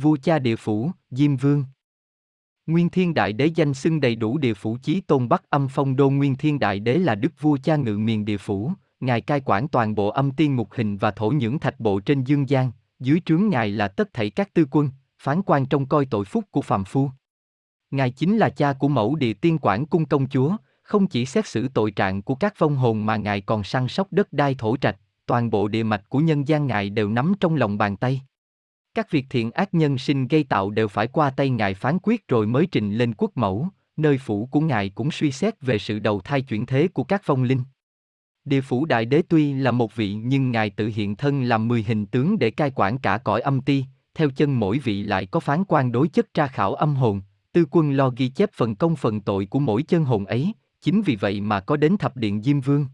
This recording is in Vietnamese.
vua cha địa phủ, Diêm Vương. Nguyên Thiên Đại Đế danh xưng đầy đủ địa phủ chí tôn Bắc âm phong đô Nguyên Thiên Đại Đế là đức vua cha ngự miền địa phủ, ngài cai quản toàn bộ âm tiên ngục hình và thổ nhưỡng thạch bộ trên dương gian, dưới trướng ngài là tất thảy các tư quân, phán quan trong coi tội phúc của phàm phu. Ngài chính là cha của mẫu địa tiên quản cung công chúa, không chỉ xét xử tội trạng của các vong hồn mà ngài còn săn sóc đất đai thổ trạch, toàn bộ địa mạch của nhân gian ngài đều nắm trong lòng bàn tay. Các việc thiện ác nhân sinh gây tạo đều phải qua tay ngài phán quyết rồi mới trình lên quốc mẫu, nơi phủ của ngài cũng suy xét về sự đầu thai chuyển thế của các vong linh. Địa phủ đại đế tuy là một vị nhưng ngài tự hiện thân làm mười hình tướng để cai quản cả cõi âm ti, theo chân mỗi vị lại có phán quan đối chất tra khảo âm hồn, tư quân lo ghi chép phần công phần tội của mỗi chân hồn ấy, chính vì vậy mà có đến thập điện Diêm Vương.